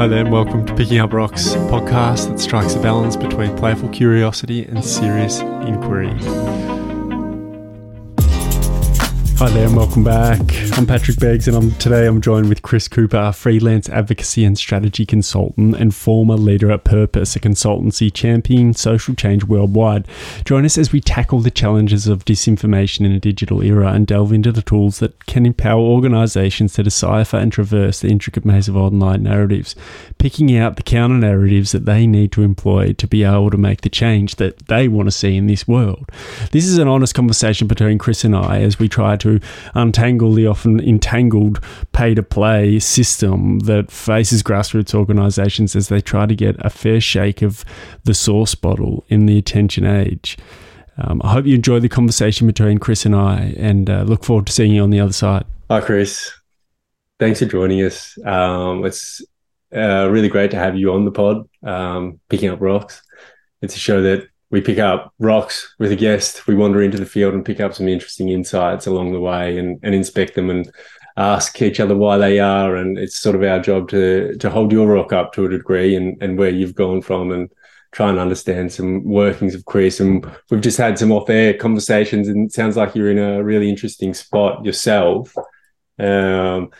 Hi there, and welcome to Picking Up Rocks, podcast that strikes a balance between playful curiosity and serious inquiry. Hi there, and welcome back. I'm Patrick Beggs, and I'm, today I'm joined with Chris Cooper, freelance advocacy and strategy consultant and former leader at Purpose, a consultancy championing social change worldwide. Join us as we tackle the challenges of disinformation in a digital era and delve into the tools that can empower organizations to decipher and traverse the intricate maze of online narratives, picking out the counter narratives that they need to employ to be able to make the change that they want to see in this world. This is an honest conversation between Chris and I as we try to untangle the often entangled pay to play system that faces grassroots organizations as they try to get a fair shake of the sauce bottle in the attention age. Um, I hope you enjoy the conversation between Chris and I and uh, look forward to seeing you on the other side. Hi, Chris. Thanks for joining us. Um, it's uh, really great to have you on the pod, um, picking up rocks. It's a show that we pick up rocks with a guest. We wander into the field and pick up some interesting insights along the way and, and inspect them and ask each other why they are. And it's sort of our job to to hold your rock up to a degree and, and where you've gone from and try and understand some workings of Chris. And we've just had some off-air conversations and it sounds like you're in a really interesting spot yourself. Um,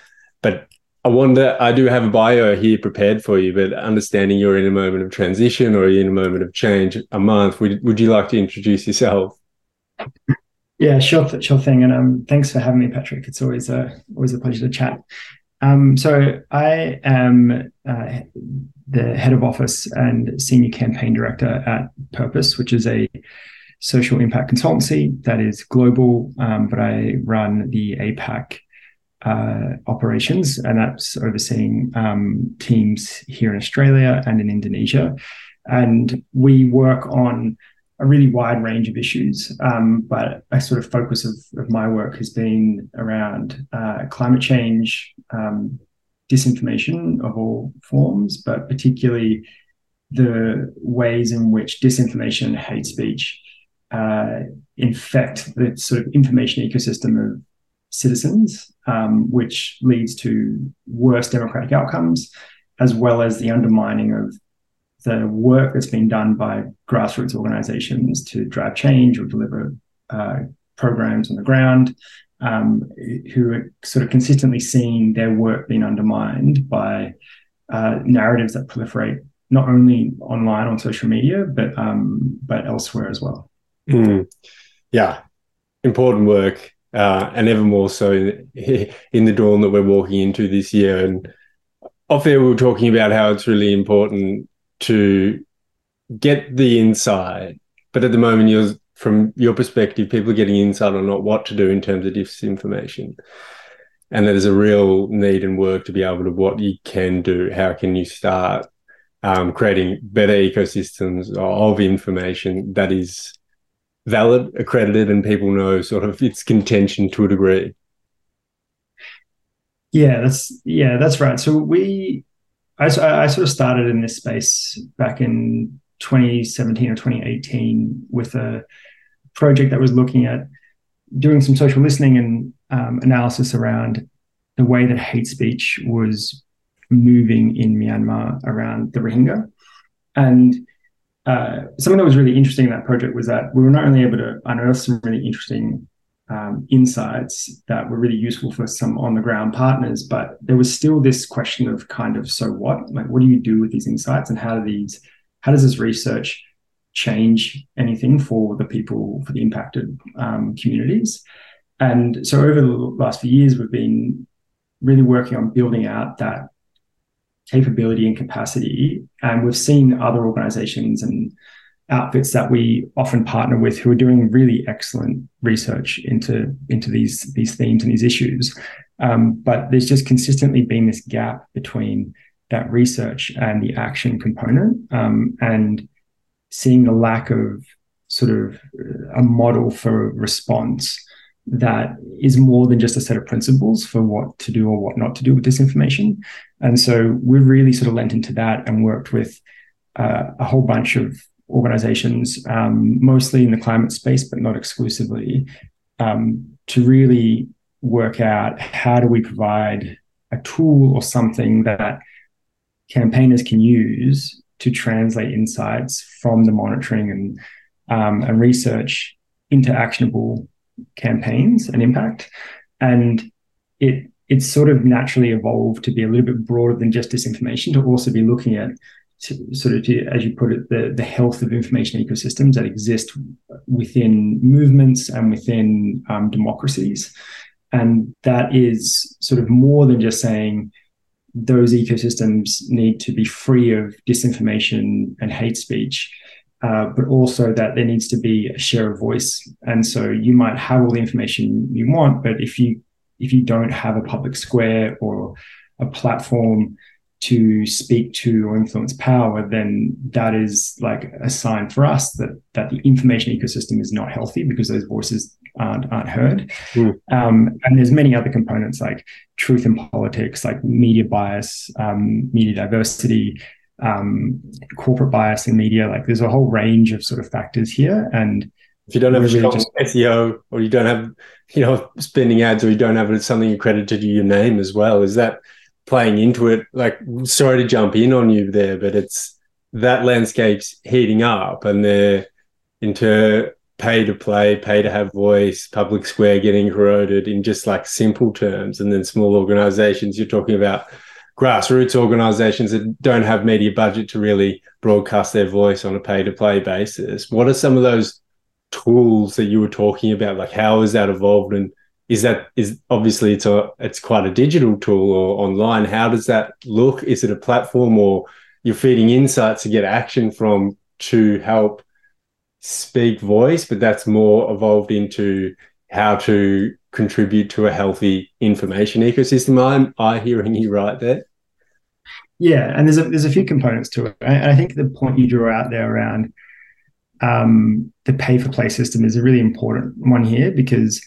I wonder, I do have a bio here prepared for you, but understanding you're in a moment of transition or in a moment of change a month, would, would you like to introduce yourself? Yeah, sure, sure thing. And um, thanks for having me, Patrick. It's always a always a pleasure to chat. Um, so I am uh, the head of office and senior campaign director at Purpose, which is a social impact consultancy that is global, um, but I run the APAC uh, operations, and that's overseeing um, teams here in Australia and in Indonesia. And we work on a really wide range of issues, um, but a sort of focus of, of my work has been around uh, climate change, um, disinformation of all forms, but particularly the ways in which disinformation and hate speech uh, infect the sort of information ecosystem of citizens, um, which leads to worse democratic outcomes, as well as the undermining of the work that's been done by grassroots organizations to drive change or deliver uh, programs on the ground, um, who are sort of consistently seeing their work being undermined by uh, narratives that proliferate not only online on social media, but um, but elsewhere as well. Mm. Yeah, important work uh, and ever more so in, in the dawn that we're walking into this year. And off there, we were talking about how it's really important to get the inside. but at the moment, you're from your perspective, people are getting insight on not what to do in terms of disinformation. And there's a real need and work to be able to what you can do. How can you start um, creating better ecosystems of information that is valid, accredited, and people know sort of its contention to a degree. Yeah, that's yeah, that's right. So we, I, I sort of started in this space back in 2017 or 2018 with a project that was looking at doing some social listening and um, analysis around the way that hate speech was moving in Myanmar around the Rohingya. And uh, something that was really interesting in that project was that we were not only able to unearth some really interesting um, insights that were really useful for some on the ground partners, but there was still this question of kind of so what? Like, what do you do with these insights, and how do these, how does this research change anything for the people for the impacted um, communities? And so over the last few years, we've been really working on building out that capability and capacity. And we've seen other organizations and outfits that we often partner with who are doing really excellent research into, into these, these themes and these issues. Um, but there's just consistently been this gap between that research and the action component um, and seeing the lack of sort of a model for response that is more than just a set of principles for what to do or what not to do with disinformation. And so we've really sort of lent into that and worked with uh, a whole bunch of organizations, um, mostly in the climate space, but not exclusively, um, to really work out how do we provide a tool or something that campaigners can use to translate insights from the monitoring and um, and research into actionable campaigns and impact. And it it's sort of naturally evolved to be a little bit broader than just disinformation, to also be looking at to, sort of to, as you put it, the, the health of information ecosystems that exist within movements and within um, democracies. And that is sort of more than just saying those ecosystems need to be free of disinformation and hate speech. Uh, but also that there needs to be a share of voice. And so you might have all the information you want, but if you if you don't have a public square or a platform to speak to or influence power, then that is like a sign for us that that the information ecosystem is not healthy because those voices aren't aren't heard. Mm. Um, and there's many other components like truth in politics, like media bias, um, media diversity, um, corporate bias in media. Like there's a whole range of sort of factors here, and if you don't have a strong just, SEO or you don't have you know spending ads or you don't have something accredited to your name as well, is that playing into it. Like, sorry to jump in on you there, but it's that landscape's heating up and they're into pay to play, pay to have voice, public square getting eroded in just like simple terms. And then small organizations, you're talking about grassroots organizations that don't have media budget to really broadcast their voice on a pay to play basis. What are some of those tools that you were talking about? Like, how has that evolved? And is that is obviously it's a it's quite a digital tool or online. How does that look? Is it a platform or you're feeding insights to get action from to help speak voice but that's more evolved into how to contribute to a healthy information ecosystem? I'm i hearing you right there yeah and there's a there's a few components to it. And i think the point you draw out there around um, the pay for play system is a really important one here because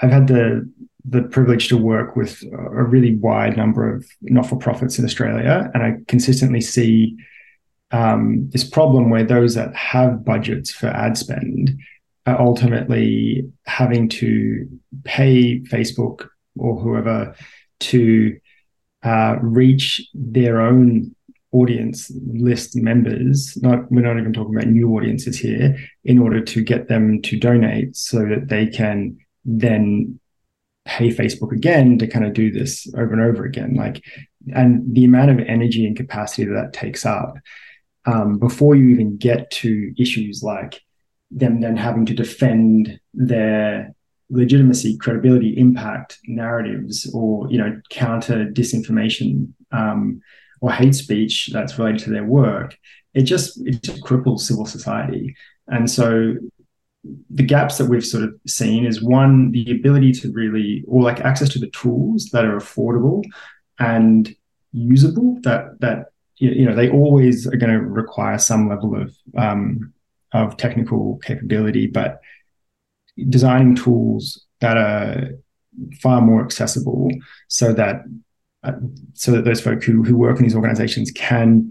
I've had the the privilege to work with a really wide number of not for profits in Australia, and I consistently see um, this problem where those that have budgets for ad spend are ultimately having to pay Facebook or whoever to uh, reach their own audience list members not we're not even talking about new audiences here in order to get them to donate so that they can then pay Facebook again to kind of do this over and over again. Like, and the amount of energy and capacity that that takes up um, before you even get to issues like them then having to defend their legitimacy, credibility, impact narratives, or you know counter disinformation um, or hate speech that's related to their work. It just it just cripples civil society. And so the gaps that we've sort of seen is one the ability to really or like access to the tools that are affordable and usable that that you know they always are going to require some level of um, of technical capability but designing tools that are far more accessible so that uh, so that those folk who, who work in these organizations can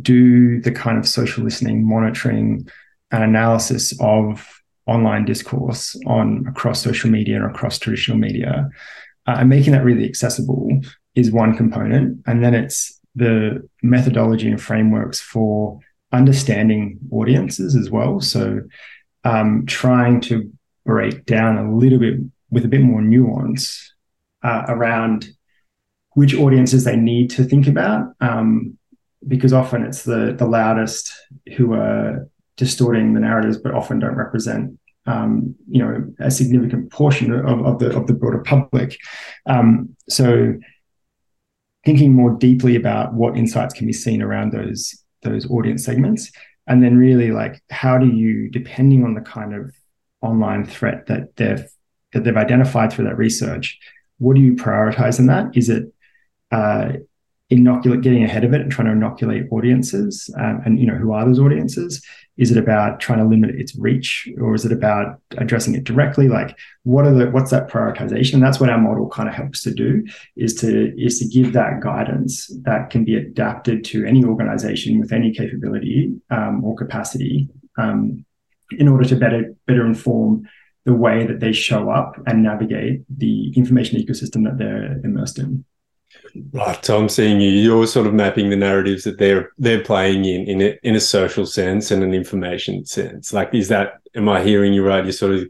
do the kind of social listening monitoring and analysis of online discourse on across social media and across traditional media. Uh, and making that really accessible is one component. And then it's the methodology and frameworks for understanding audiences as well. So um, trying to break down a little bit with a bit more nuance uh, around which audiences they need to think about um, because often it's the the loudest who are distorting the narratives, but often don't represent um, you know a significant portion of, of, the of the broader public. Um, so thinking more deeply about what insights can be seen around those those audience segments, and then really like how do you, depending on the kind of online threat that they've that they've identified through that research, what do you prioritize in that? Is it uh, inoculate getting ahead of it and trying to inoculate audiences um, and you know who are those audiences? Is it about trying to limit its reach or is it about addressing it directly? Like what are the what's that prioritization? That's what our model kind of helps to do is to is to give that guidance that can be adapted to any organization with any capability um, or capacity um, in order to better better inform the way that they show up and navigate the information ecosystem that they're immersed in Right, so I'm seeing you. You're sort of mapping the narratives that they're they're playing in in a, in a social sense and an information sense. Like, is that? Am I hearing you right? You're sort of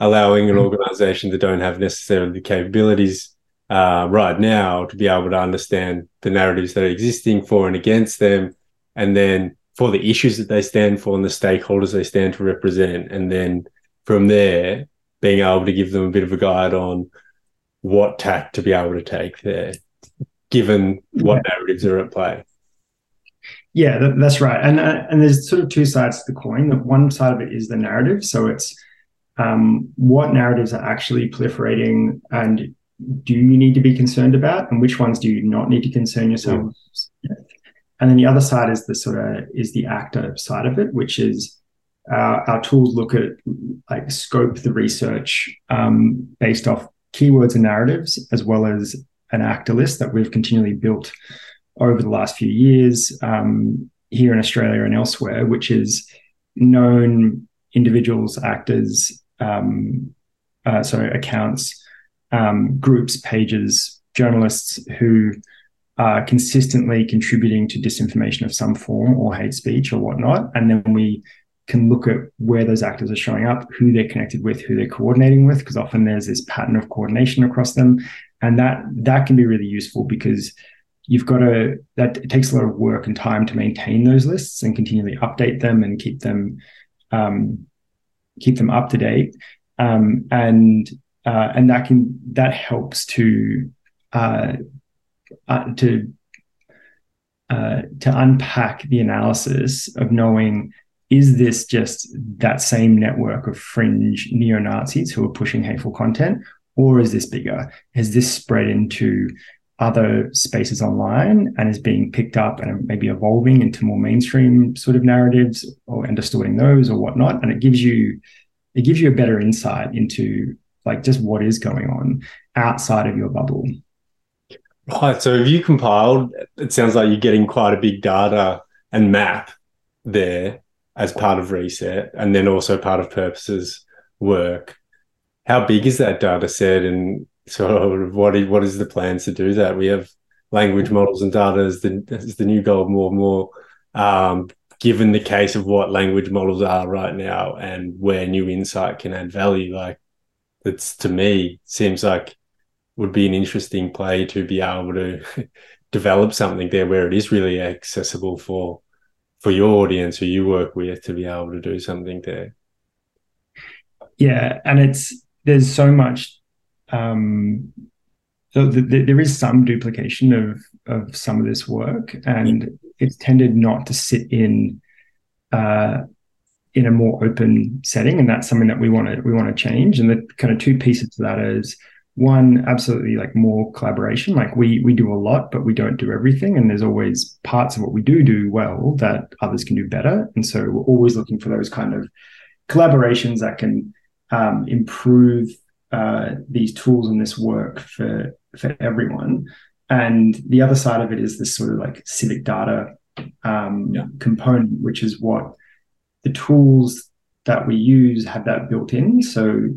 allowing an organization that don't have necessarily the capabilities uh, right now to be able to understand the narratives that are existing for and against them, and then for the issues that they stand for and the stakeholders they stand to represent, and then from there being able to give them a bit of a guide on what tack to be able to take there given what yeah. narratives are at play. Yeah, that, that's right. And uh, and there's sort of two sides to the coin. The one side of it is the narrative. So it's um, what narratives are actually proliferating and do you need to be concerned about and which ones do you not need to concern yourself yeah. And then the other side is the sort of is the actor side of it which is uh, our tools look at like scope the research um, based off keywords and narratives as well as an actor list that we've continually built over the last few years um, here in Australia and elsewhere, which is known individuals, actors, um, uh, sorry, accounts, um, groups, pages, journalists who are consistently contributing to disinformation of some form or hate speech or whatnot. And then we can look at where those actors are showing up, who they're connected with, who they're coordinating with, because often there's this pattern of coordination across them and that that can be really useful because you've got to that it takes a lot of work and time to maintain those lists and continually update them and keep them um, keep them up to date um, and uh, and that can that helps to uh, uh, to uh, to unpack the analysis of knowing is this just that same network of fringe neo Nazis who are pushing hateful content, or is this bigger? Has this spread into other spaces online and is being picked up and maybe evolving into more mainstream sort of narratives or and distorting those or whatnot? And it gives you it gives you a better insight into like just what is going on outside of your bubble. Right. So have you compiled, it sounds like you're getting quite a big data and map there as part of reset and then also part of purposes work how big is that data set and sort of what is, what is the plans to do that? We have language models and data as the, as the new goal more and more. Um, given the case of what language models are right now and where new insight can add value, like it's to me seems like would be an interesting play to be able to develop something there where it is really accessible for for your audience who you work with to be able to do something there. Yeah, and it's there's so much um, so the, the, there is some duplication of of some of this work and it's tended not to sit in uh, in a more open setting and that's something that we want to we want to change and the kind of two pieces to that is one absolutely like more collaboration like we we do a lot but we don't do everything and there's always parts of what we do do well that others can do better and so we're always looking for those kind of collaborations that can um, improve uh, these tools and this work for for everyone. And the other side of it is this sort of like civic data um, yeah. component, which is what the tools that we use have that built in. So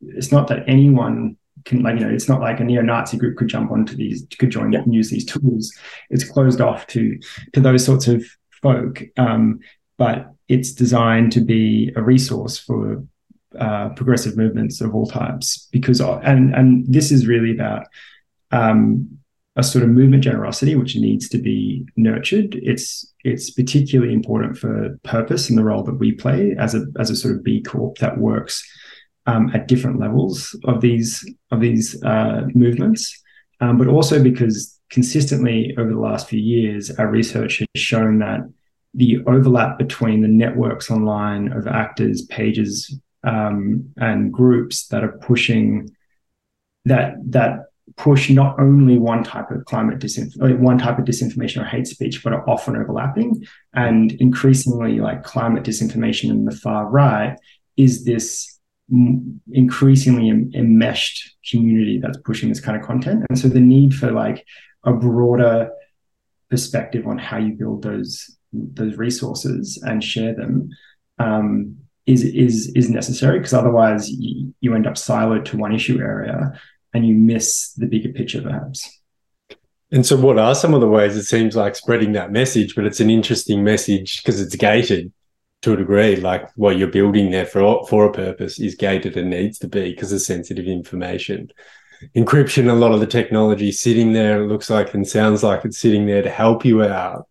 it's not that anyone can like you know it's not like a neo-Nazi group could jump onto these could join yeah. and use these tools. It's closed off to to those sorts of folk. Um, but it's designed to be a resource for uh, progressive movements of all types because and and this is really about um, a sort of movement generosity which needs to be nurtured it's it's particularly important for purpose and the role that we play as a as a sort of b corp that works um, at different levels of these of these uh, movements um, but also because consistently over the last few years our research has shown that the overlap between the networks online of actors pages um, and groups that are pushing that that push not only one type of climate disinf- one type of disinformation or hate speech, but are often overlapping. And increasingly, like climate disinformation in the far right is this increasingly enmeshed community that's pushing this kind of content. And so the need for like a broader perspective on how you build those those resources and share them um, is is is necessary because otherwise you, you end up siloed to one issue area and you miss the bigger picture perhaps And so, what are some of the ways it seems like spreading that message? But it's an interesting message because it's gated to a degree. Like what you're building there for for a purpose is gated and needs to be because of sensitive information. Encryption, a lot of the technology sitting there, it looks like and sounds like it's sitting there to help you out.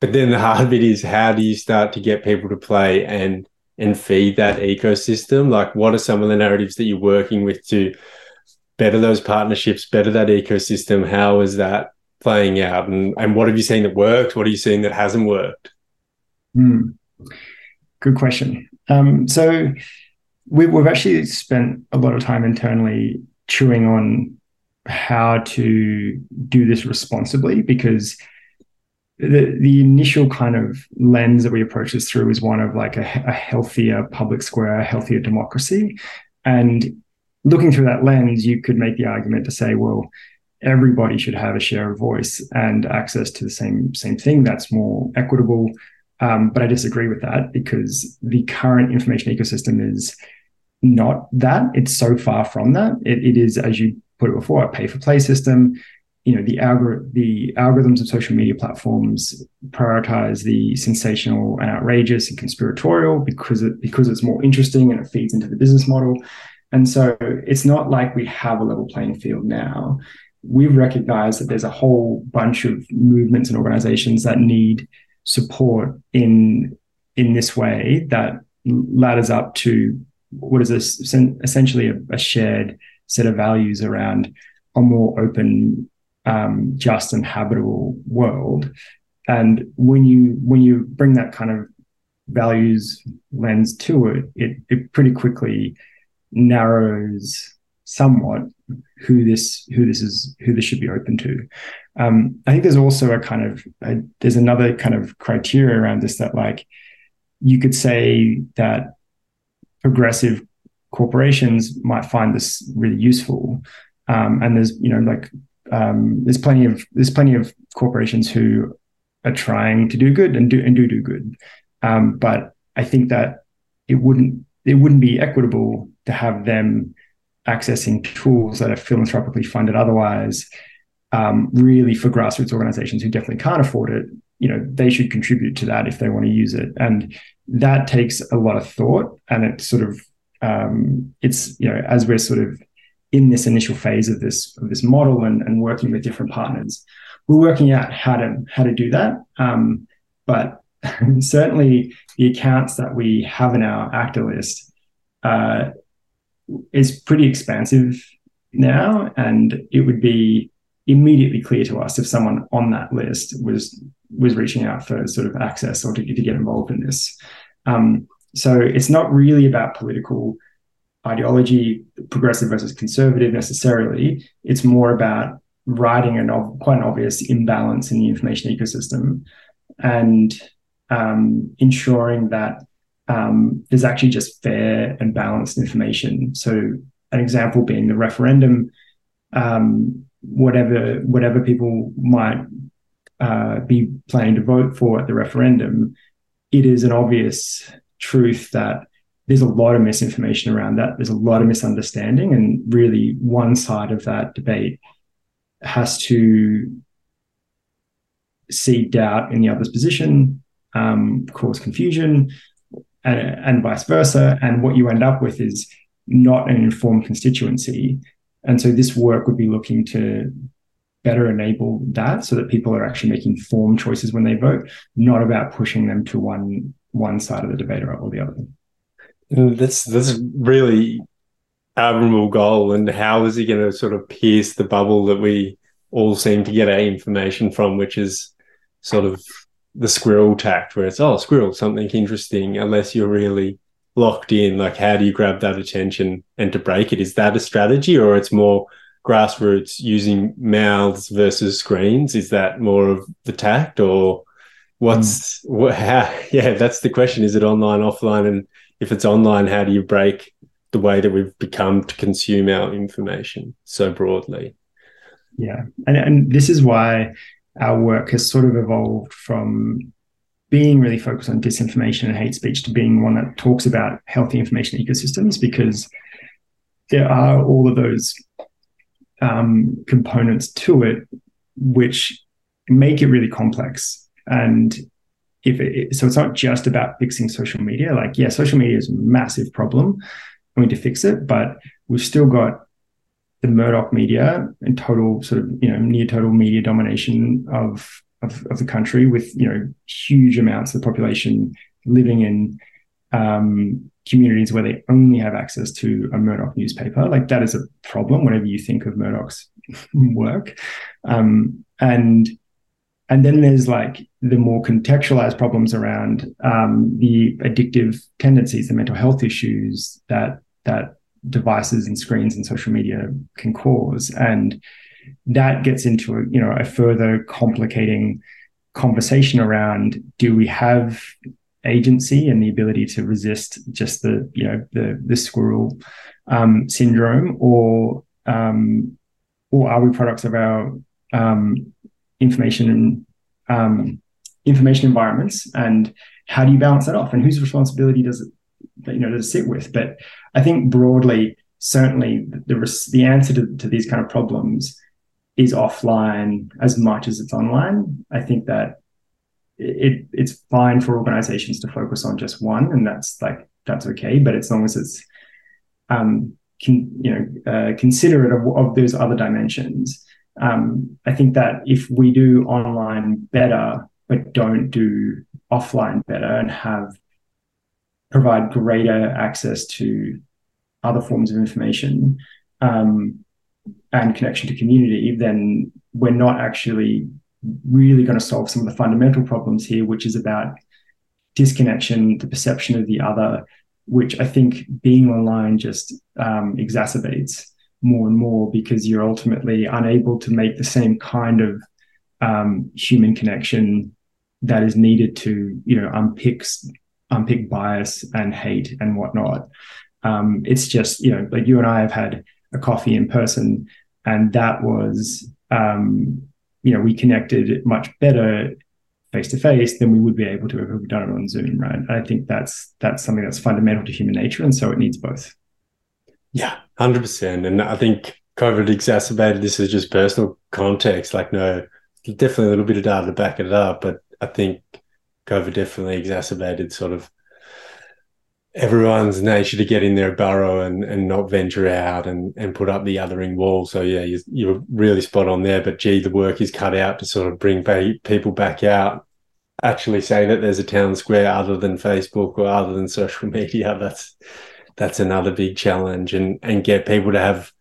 But then the hard bit is how do you start to get people to play and and feed that ecosystem? Like, what are some of the narratives that you're working with to better those partnerships, better that ecosystem? How is that playing out? And, and what have you seen that worked? What are you seeing that hasn't worked? Mm. Good question. Um, so we, we've actually spent a lot of time internally chewing on how to do this responsibly because the the initial kind of lens that we approach this through is one of like a, a healthier public square, a healthier democracy, and looking through that lens, you could make the argument to say, well, everybody should have a share of voice and access to the same same thing. That's more equitable. Um, but I disagree with that because the current information ecosystem is not that. It's so far from that. it, it is, as you put it before, a pay for play system you know the algor- the algorithms of social media platforms prioritize the sensational and outrageous and conspiratorial because it because it's more interesting and it feeds into the business model and so it's not like we have a level playing field now we've recognized that there's a whole bunch of movements and organizations that need support in in this way that ladders up to what is this essentially a, a shared set of values around a more open um, just and habitable world. And when you when you bring that kind of values lens to it, it, it pretty quickly narrows somewhat who this who this is who this should be open to. Um, I think there's also a kind of a, there's another kind of criteria around this that like you could say that progressive corporations might find this really useful, um, and there's you know like um, there's plenty of there's plenty of corporations who are trying to do good and do and do do good, um, but I think that it wouldn't it wouldn't be equitable to have them accessing tools that are philanthropically funded otherwise. Um, really, for grassroots organizations who definitely can't afford it, you know, they should contribute to that if they want to use it, and that takes a lot of thought. And it sort of um, it's you know as we're sort of in this initial phase of this of this model and, and working with different partners. We're working out how to how to do that. Um, but certainly the accounts that we have in our actor list uh, is pretty expansive now, and it would be immediately clear to us if someone on that list was was reaching out for sort of access or to, to get involved in this. Um, so it's not really about political ideology, progressive versus conservative necessarily. It's more about writing an quite an obvious imbalance in the information ecosystem and um, ensuring that um, there's actually just fair and balanced information. So, an example being the referendum. Um, whatever whatever people might uh, be planning to vote for at the referendum, it is an obvious truth that there's a lot of misinformation around that. There's a lot of misunderstanding, and really, one side of that debate has to see doubt in the other's position, um, cause confusion, and, and vice versa. And what you end up with is not an informed constituency. And so, this work would be looking to better enable that so that people are actually making informed choices when they vote, not about pushing them to one one side of the debate or the other. Mm, that's that's really admirable goal. And how is he going to sort of pierce the bubble that we all seem to get our information from, which is sort of the squirrel tact, where it's oh squirrel, something interesting, unless you're really locked in. Like, how do you grab that attention and to break it? Is that a strategy, or it's more grassroots using mouths versus screens? Is that more of the tact, or what's mm. what, how? Yeah, that's the question. Is it online, offline, and if it's online, how do you break the way that we've become to consume our information so broadly? Yeah. And, and this is why our work has sort of evolved from being really focused on disinformation and hate speech to being one that talks about healthy information ecosystems because there are all of those um, components to it which make it really complex. And if it, so, it's not just about fixing social media. Like, yeah, social media is a massive problem. We need to fix it, but we've still got the Murdoch media and total sort of you know near total media domination of of, of the country with you know huge amounts of the population living in um, communities where they only have access to a Murdoch newspaper. Like that is a problem whenever you think of Murdoch's work. Um, and and then there's like the more contextualized problems around um, the addictive tendencies, the mental health issues that that devices and screens and social media can cause. And that gets into a, you know a further complicating conversation around do we have agency and the ability to resist just the you know the the squirrel um, syndrome? Or um, or are we products of our um, information um, information environments? And how do you balance that off? And whose responsibility does it you know to sit with but I think broadly certainly the the answer to, to these kind of problems is offline as much as it's online. I think that it it's fine for organizations to focus on just one, and that's like that's okay. But as long as it's um, can, you know uh, considerate of, of those other dimensions, um, I think that if we do online better but don't do offline better and have provide greater access to other forms of information, um, and connection to community, then we're not actually really going to solve some of the fundamental problems here, which is about disconnection, the perception of the other, which I think being online just um, exacerbates more and more because you're ultimately unable to make the same kind of um, human connection that is needed to, you know, unpick unpick bias and hate and whatnot. Um, it's just, you know, like you and I have had a coffee in person, and that was, um, you know, we connected much better face to face than we would be able to if we've done it on Zoom, right? I think that's that's something that's fundamental to human nature, and so it needs both. Yeah, hundred percent. And I think COVID exacerbated this as just personal context. Like, no, definitely a little bit of data to back it up, but I think COVID definitely exacerbated sort of everyone's nature to get in their burrow and, and not venture out and, and put up the othering wall. So yeah, you, you're really spot on there. But gee, the work is cut out to sort of bring people back out. Actually, say that there's a town square other than Facebook or other than social media. That's that's another big challenge, and and get people to have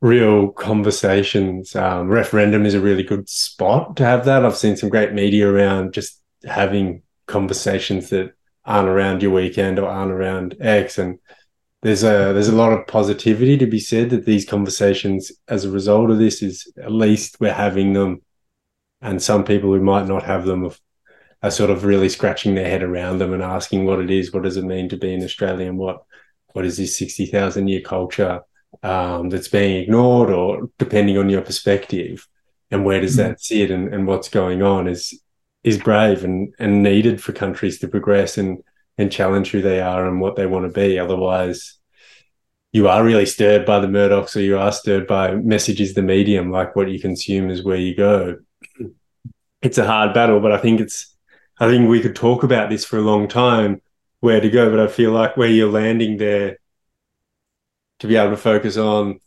real conversations. Um, referendum is a really good spot to have that. I've seen some great media around just having conversations that aren't around your weekend or aren't around X. And there's a there's a lot of positivity to be said that these conversations, as a result of this, is at least we're having them, and some people who might not have them are sort of really scratching their head around them and asking what it is, what does it mean to be an Australian, what what is this sixty thousand year culture um, that's being ignored, or depending on your perspective, and where does mm-hmm. that sit, and, and what's going on is is brave and, and needed for countries to progress and, and challenge who they are and what they want to be. Otherwise, you are really stirred by the Murdochs or you are stirred by messages, the medium, like what you consume is where you go. It's a hard battle, but I think it's, I think we could talk about this for a long time, where to go, but I feel like where you're landing there to be able to focus on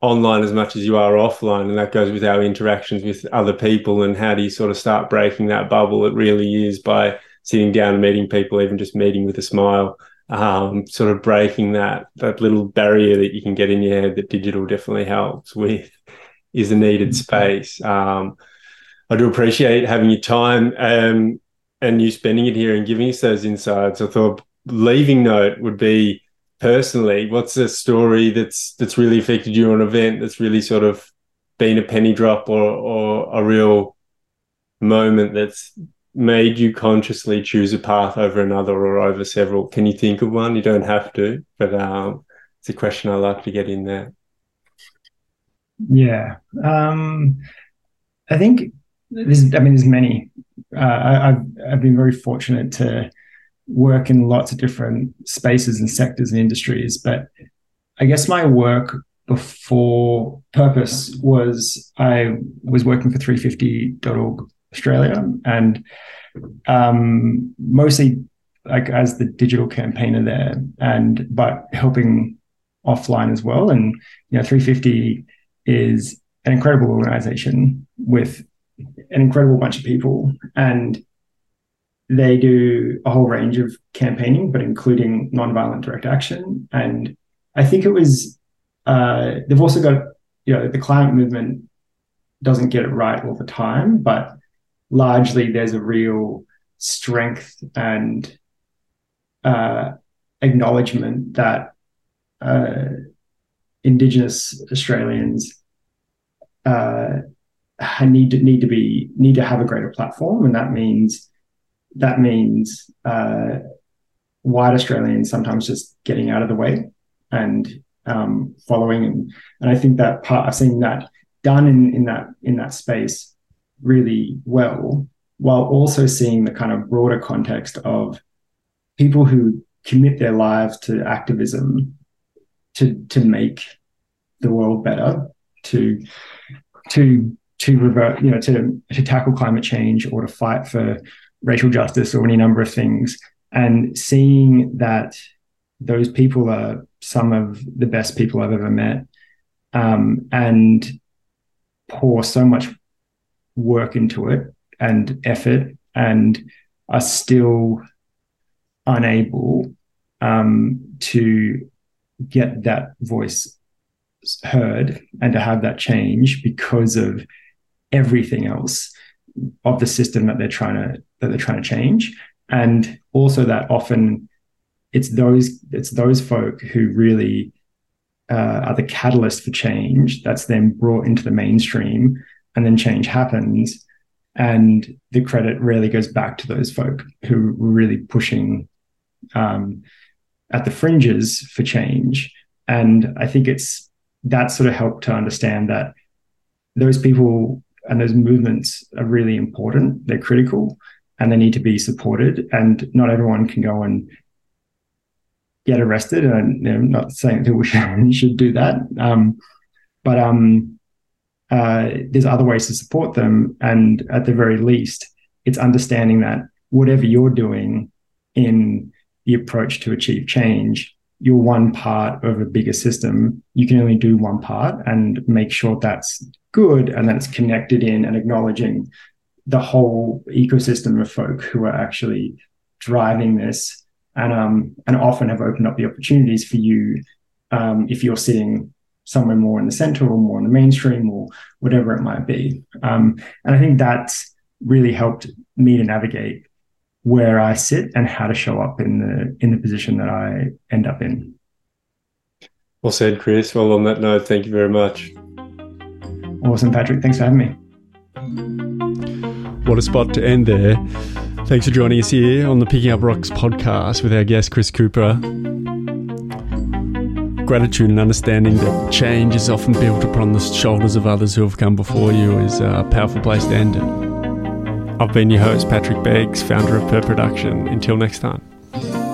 online as much as you are offline and that goes with our interactions with other people and how do you sort of start breaking that bubble? It really is by sitting down and meeting people even just meeting with a smile um, sort of breaking that that little barrier that you can get in your head that digital definitely helps with is a needed mm-hmm. space. Um, i do appreciate having your time um, and you spending it here and giving us those insights. I thought leaving note would be personally, what's a story that's that's really affected you an event that's really sort of been a penny drop or or a real moment that's made you consciously choose a path over another or over several? Can you think of one? You don't have to, but um, it's a question I like to get in there. Yeah, um, I think there's. I mean, there's many. Uh, I, I've I've been very fortunate to work in lots of different spaces and sectors and industries. But I guess my work before Purpose was I was working for 350.org Australia and um, mostly like as the digital campaigner there and but helping offline as well. And you know, 350 is an incredible organization with an incredible bunch of people and they do a whole range of campaigning, but including nonviolent direct action. And I think it was uh, they've also got you know the climate movement doesn't get it right all the time, but largely there's a real strength and uh, acknowledgement that uh, Indigenous Australians uh, need to need to be need to have a greater platform, and that means that means uh, white Australians sometimes just getting out of the way and um, following, and and I think that part I've seen that done in in that in that space really well, while also seeing the kind of broader context of people who commit their lives to activism to to make the world better, to to to revert, you know, to to tackle climate change or to fight for racial justice or any number of things, and seeing that those people are some of the best people I've ever met, um, and pour so much work into it and effort, and are still unable um, to get that voice heard and to have that change because of everything else of the system that they're trying to that they're trying to change. And also that often it's those it's those folk who really uh, are the catalyst for change that's then brought into the mainstream and then change happens. And the credit really goes back to those folk who were really pushing um, at the fringes for change. And i think it's that sort of helped to understand that those people and those movements are really important. They're critical and they need to be supported. And not everyone can go and get arrested. And I'm not saying that we should, should do that. Um, but um, uh, there's other ways to support them. And at the very least, it's understanding that whatever you're doing in the approach to achieve change you're one part of a bigger system, you can only do one part and make sure that's good and that it's connected in and acknowledging the whole ecosystem of folk who are actually driving this and um and often have opened up the opportunities for you um, if you're sitting somewhere more in the center or more in the mainstream or whatever it might be um, and i think that's really helped me to navigate where I sit and how to show up in the in the position that I end up in. Well said, Chris. Well, on that note, thank you very much. Awesome, Patrick. Thanks for having me. What a spot to end there. Thanks for joining us here on the Picking Up Rocks podcast with our guest, Chris Cooper. Gratitude and understanding that change is often built upon the shoulders of others who have come before you is a powerful place to end it. I've been your host, Patrick Beggs, founder of Per Production. Until next time.